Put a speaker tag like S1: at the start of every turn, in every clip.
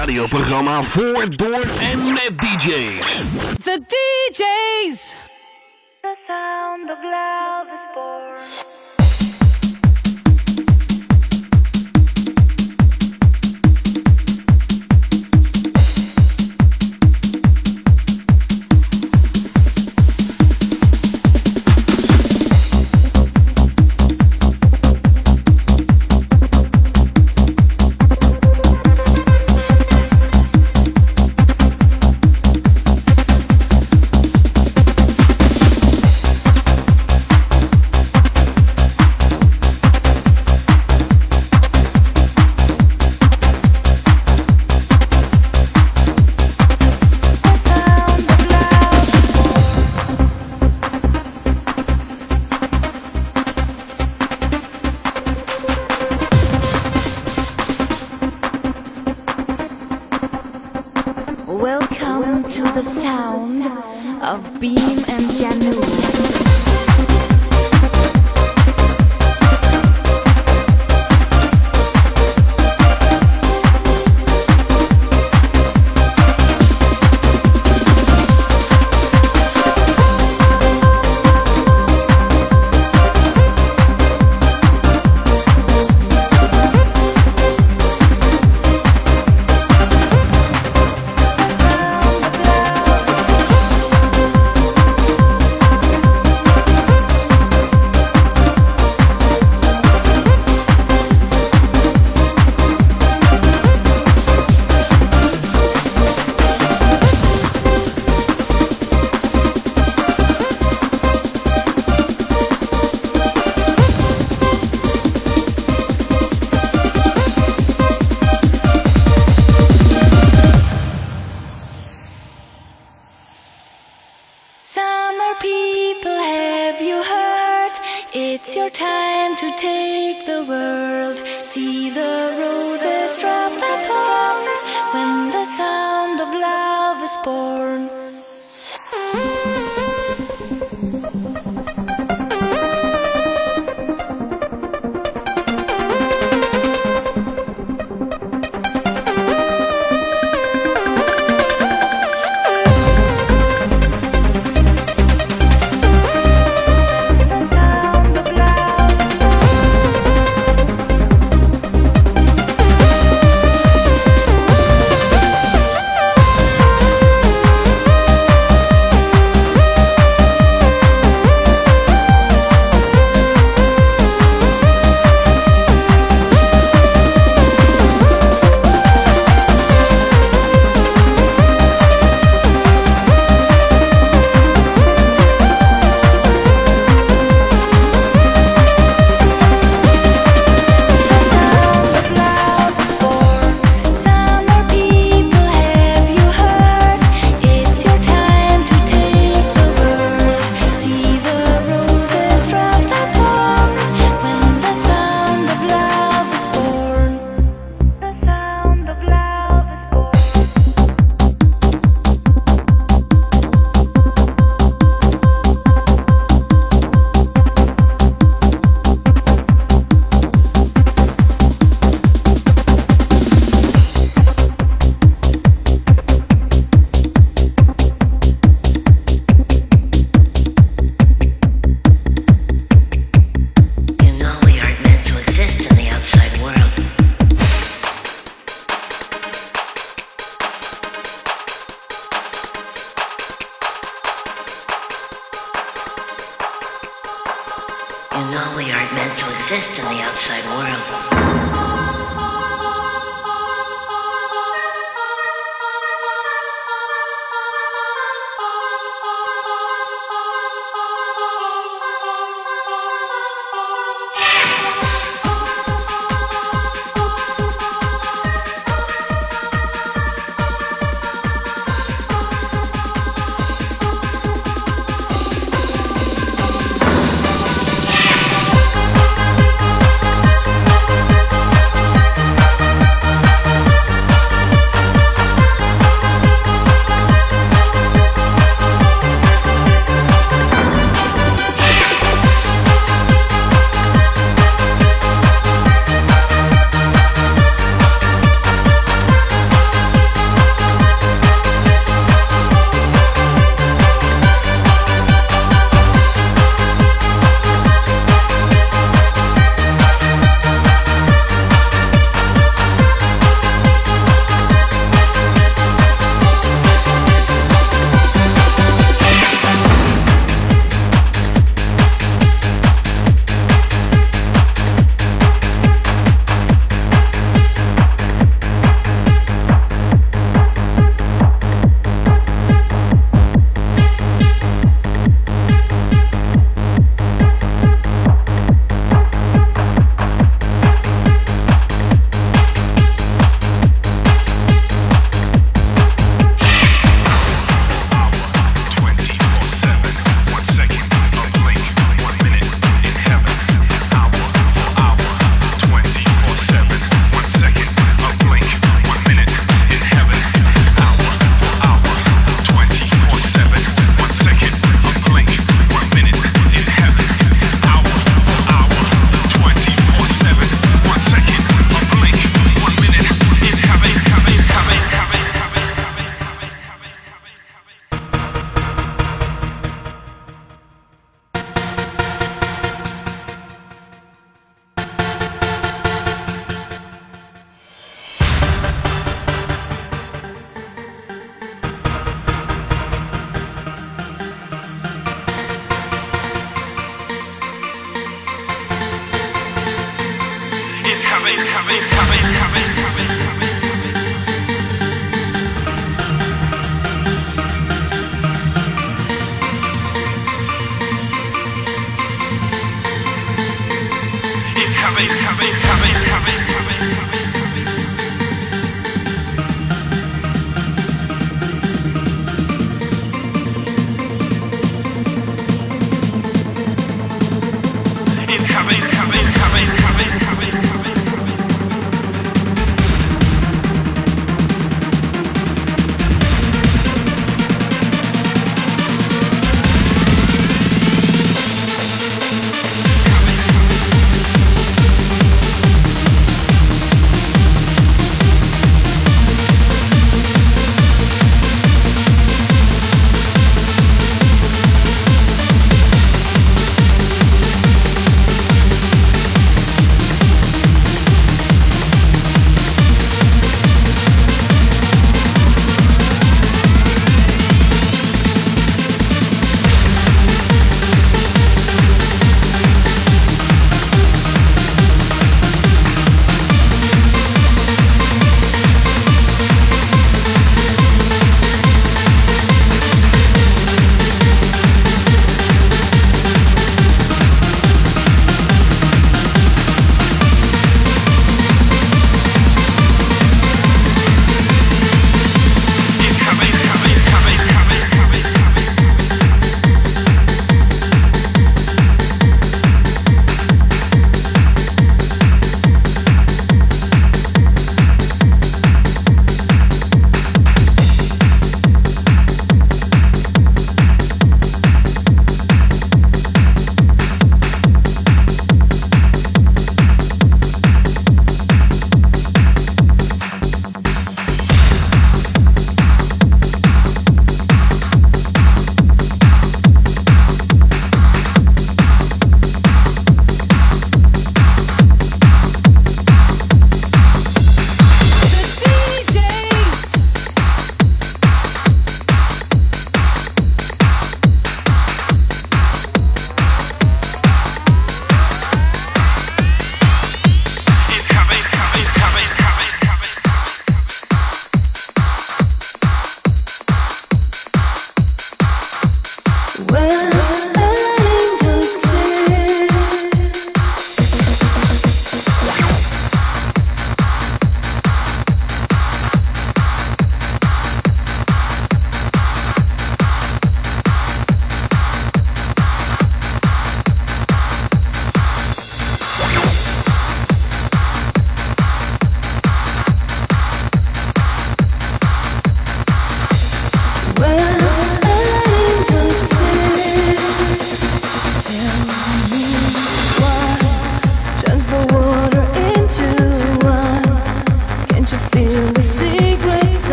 S1: radioprogramma voor, door en met DJ's.
S2: The DJ's.
S3: The sound of love is born.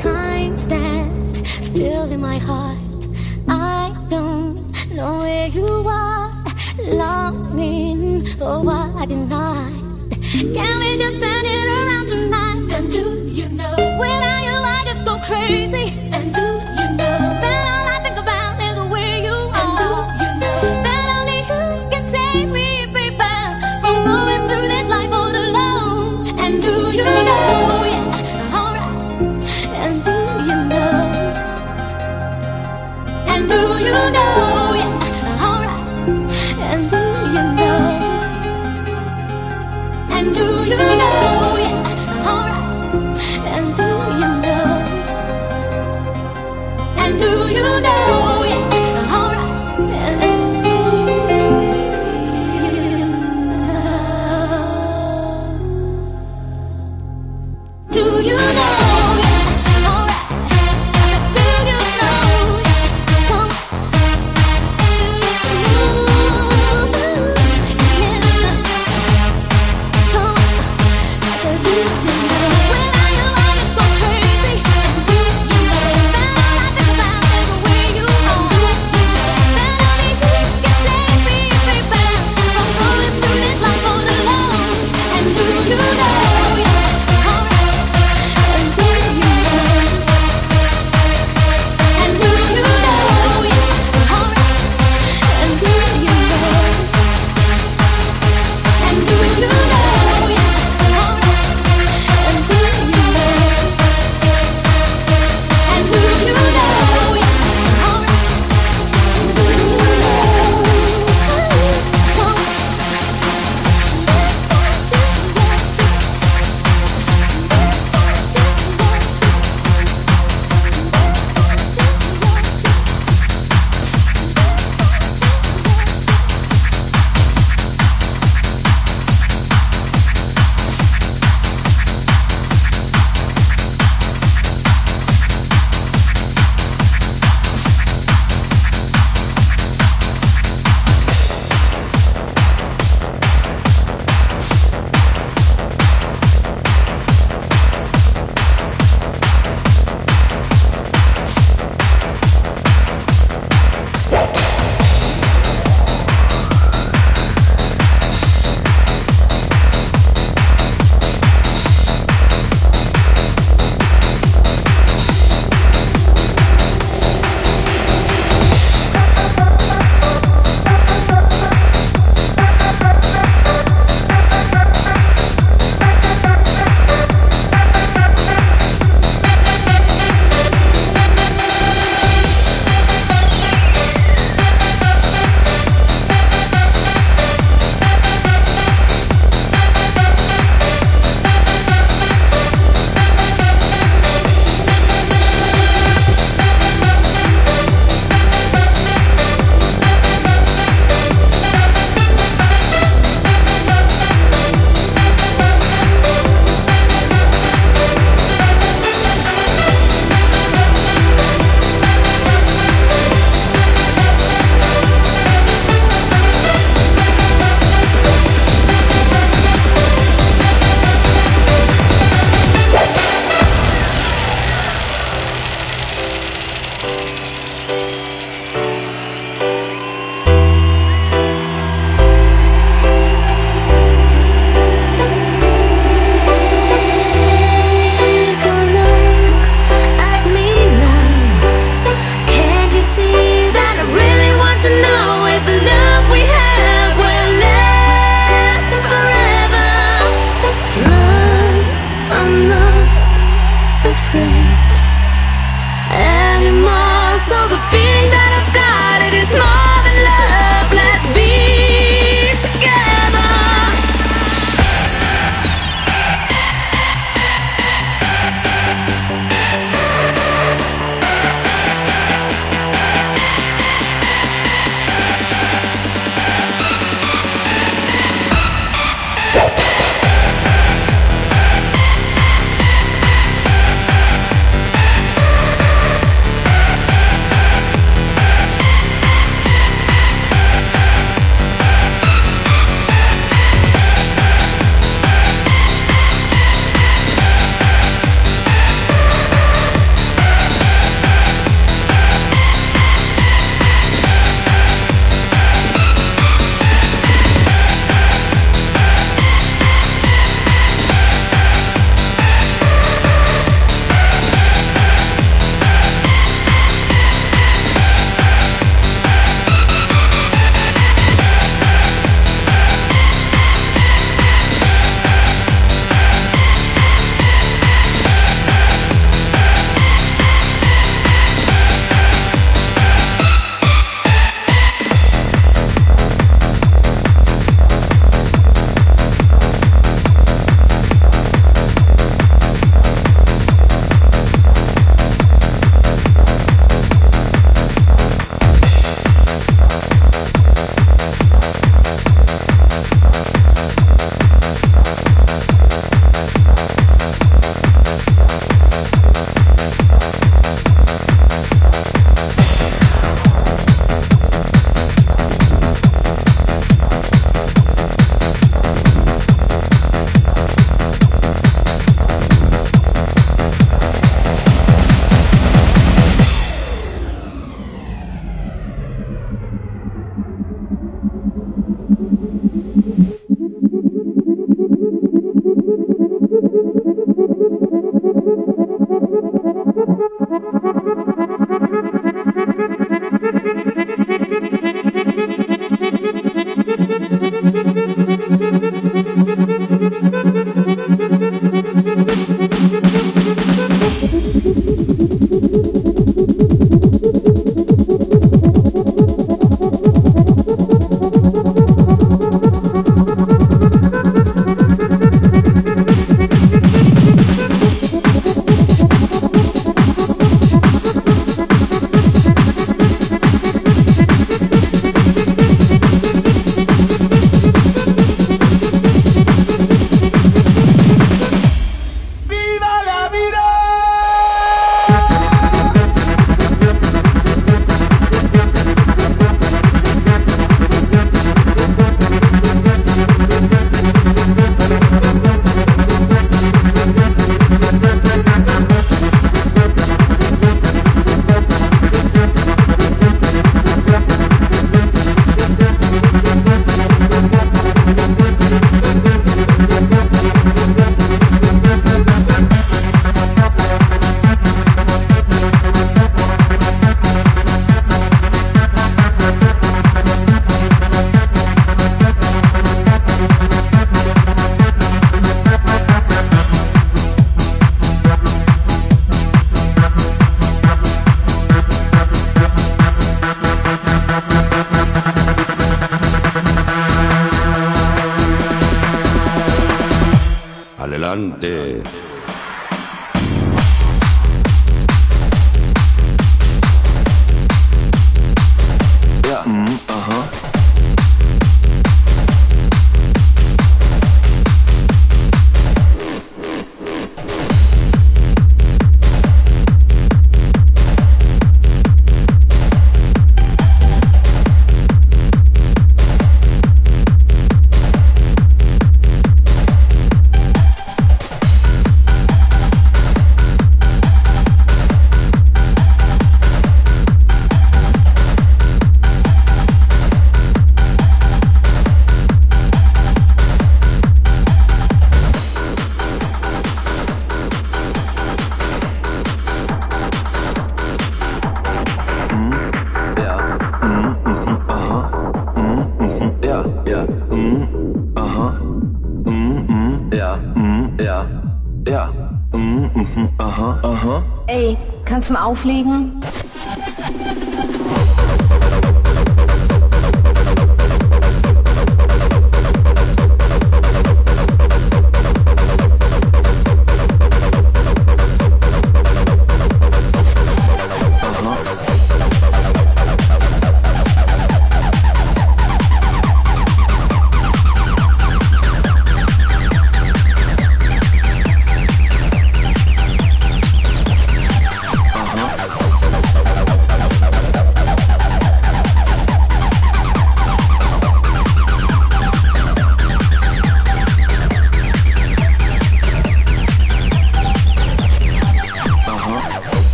S4: Time stands still in my heart. I don't know where you are, longing for what I denied. Can we just turn it around tonight? And do you know? Without you, I just go crazy.
S5: Zum Auflegen?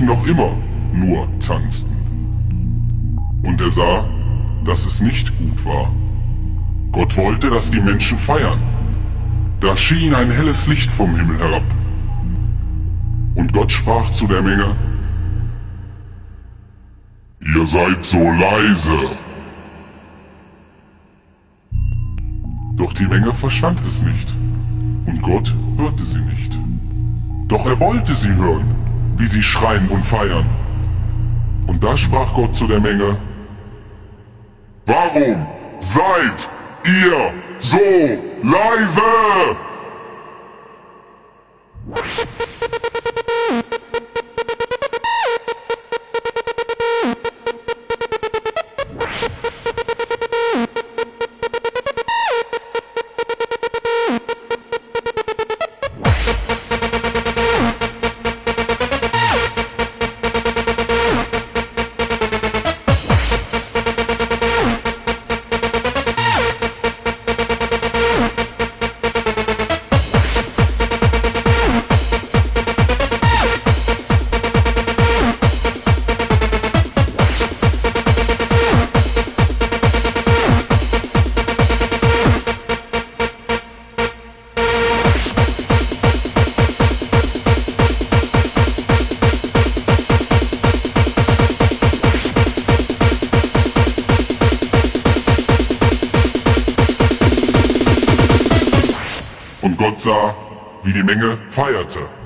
S6: Menschen noch immer nur tanzten. Und er sah, dass es nicht gut war. Gott wollte, dass die Menschen feiern. Da schien ein helles Licht vom Himmel herab. Und Gott sprach zu der Menge, Ihr seid so leise. Doch die Menge verstand es nicht. Und Gott hörte sie nicht. Doch er wollte sie hören wie sie schreien und feiern. Und da sprach Gott zu der Menge, Warum seid ihr so leise?
S2: Theater.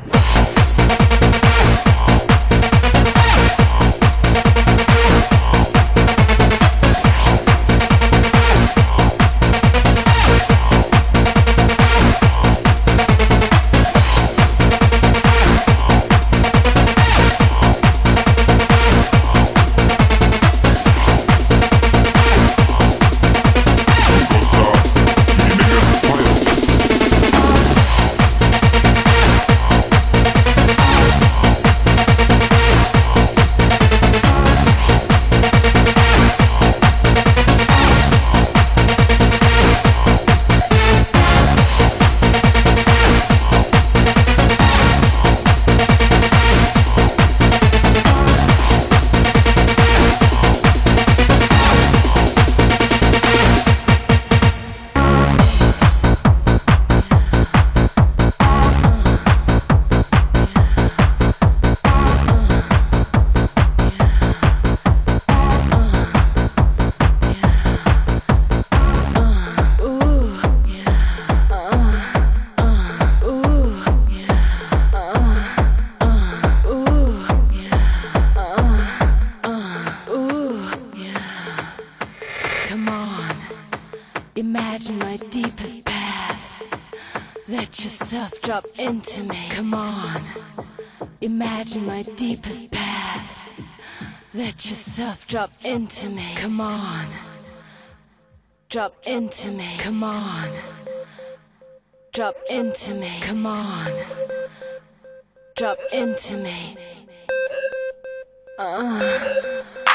S2: Imagine my deepest path. Let yourself drop into me. Come on, drop into me. Come on, drop into me. Come on, drop into me.
S7: This